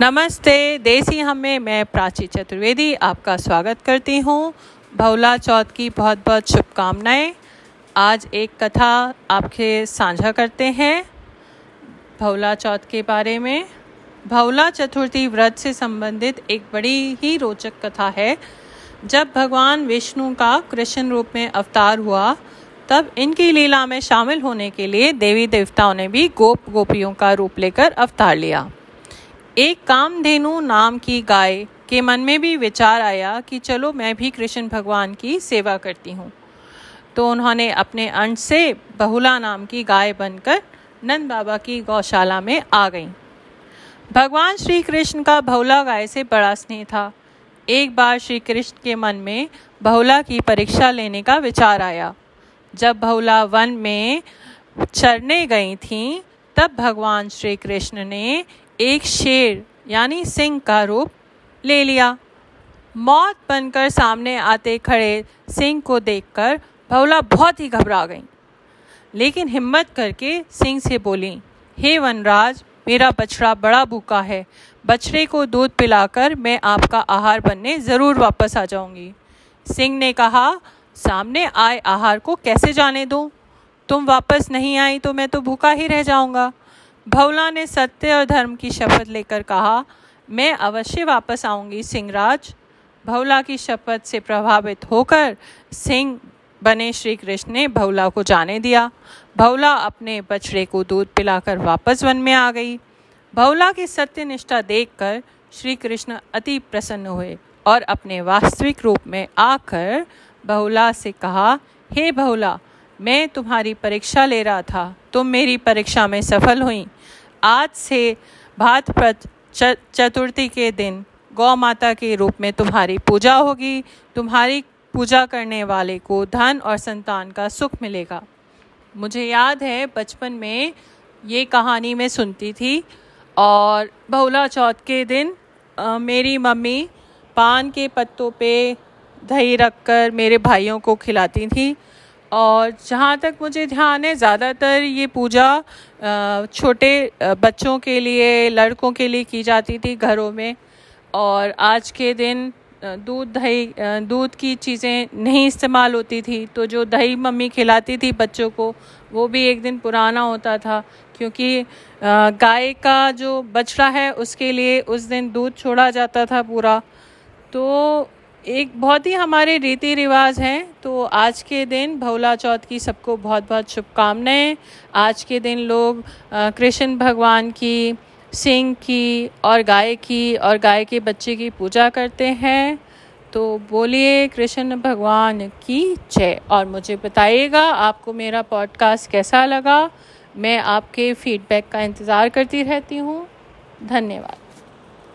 नमस्ते, देसी हमें मैं प्राची चतुर्वेदी आपका स्वागत करती हूँ। भवला चौथ की बहुत बहुत शुभकामनाएँ। आज एक कथा आपके साझा करते हैं भवला चौथ के बारे में। भवला चतुर्थी व्रत से संबंधित एक बड़ी ही रोचक कथा है। जब भगवान विष्णु का कृष्ण रूप में अवतार हुआ, तब इनकी लीला में शामिल होने के लिए देवी देवताओं ने भी गोप गोपियों का रूप लेकर अवतार लिया। एक कामधेनु नाम की गाय के मन में भी विचार आया कि चलो मैं भी कृष्ण भगवान की सेवा करती हूँ। तो उन्होंने अपने अंश से बहुला नाम की गाय बनकर नंद बाबा की गौशाला में आ गईं। भगवान श्री कृष्ण का बहुला गाय से बड़ा स्नेह था। एक बार श्री कृष्ण के मन में बहुला की परीक्षा लेने का विचार आया। जब बहुला वन में चरने गई थीं, तब भगवान श्री कृष्ण ने एक शेर, यानी सिंह का रूप ले लिया। मौत बनकर सामने आते खड़े सिंह को देखकर बहुला बहुत ही घबरा गई। लेकिन हिम्मत करके सिंह से बोली, हे वनराज, मेरा बछड़ा बड़ा भूखा है। बछड़े को दूध पिलाकर मैं आपका आहार बनने ज़रूर वापस आ जाऊँगी। सिंह ने कहा, सामने आए आहार को कैसे जाने दूँ? तुम वापस नहीं आई तो मैं तो भूखा ही रह जाऊँगा। भवला ने सत्य और धर्म की शपथ लेकर कहा, मैं अवश्य वापस आऊँगी, सिंहराज भवला की शपथ से प्रभावित होकर सिंह बने श्री कृष्ण ने भवला को जाने दिया। भवला अपने बछड़े को दूध पिलाकर वापस वन में आ गई। भवला की सत्य निष्ठा देखकर श्री कृष्ण अति प्रसन्न हुए और अपने वास्तविक रूप में आकर बहुला से कहा, हे बहुला मैं तुम्हारी परीक्षा ले रहा था तुम मेरी परीक्षा में सफल हुई। आज से भात चतुर्थी के दिन गौ माता के रूप में तुम्हारी पूजा होगी। तुम्हारी पूजा करने वाले को धन और संतान का सुख मिलेगा। मुझे याद है बचपन में ये कहानी मैं सुनती थी और बहुला चौथ के दिन आ, मेरी मम्मी पान के पत्तों पे दही रखकर मेरे भाइयों को खिलाती थी। और जहाँ तक मुझे ध्यान है, ज़्यादातर ये पूजा छोटे बच्चों के लिए, लड़कों के लिए की जाती थी घरों में। और आज के दिन दूध दही दूध की चीज़ें नहीं इस्तेमाल होती थी तो जो दही मम्मी खिलाती थी बच्चों को, वो भी एक दिन पुराना होता था, क्योंकि गाय का जो बछड़ा है, उसके लिए उस दिन दूध छोड़ा जाता था पूरा। तो एक बहुत ही हमारे रीति रिवाज हैं तो आज के दिन भोला चौथ की सबको बहुत बहुत शुभकामनाएँ। आज के दिन लोग कृष्ण भगवान की, सिंह की और गाय की और गाय के बच्चे की पूजा करते हैं। तो बोलिए, कृष्ण भगवान की जय। और मुझे बताइएगा, आपको मेरा पॉडकास्ट कैसा लगा? मैं आपके फीडबैक का इंतज़ार करती रहती हूँ। धन्यवाद।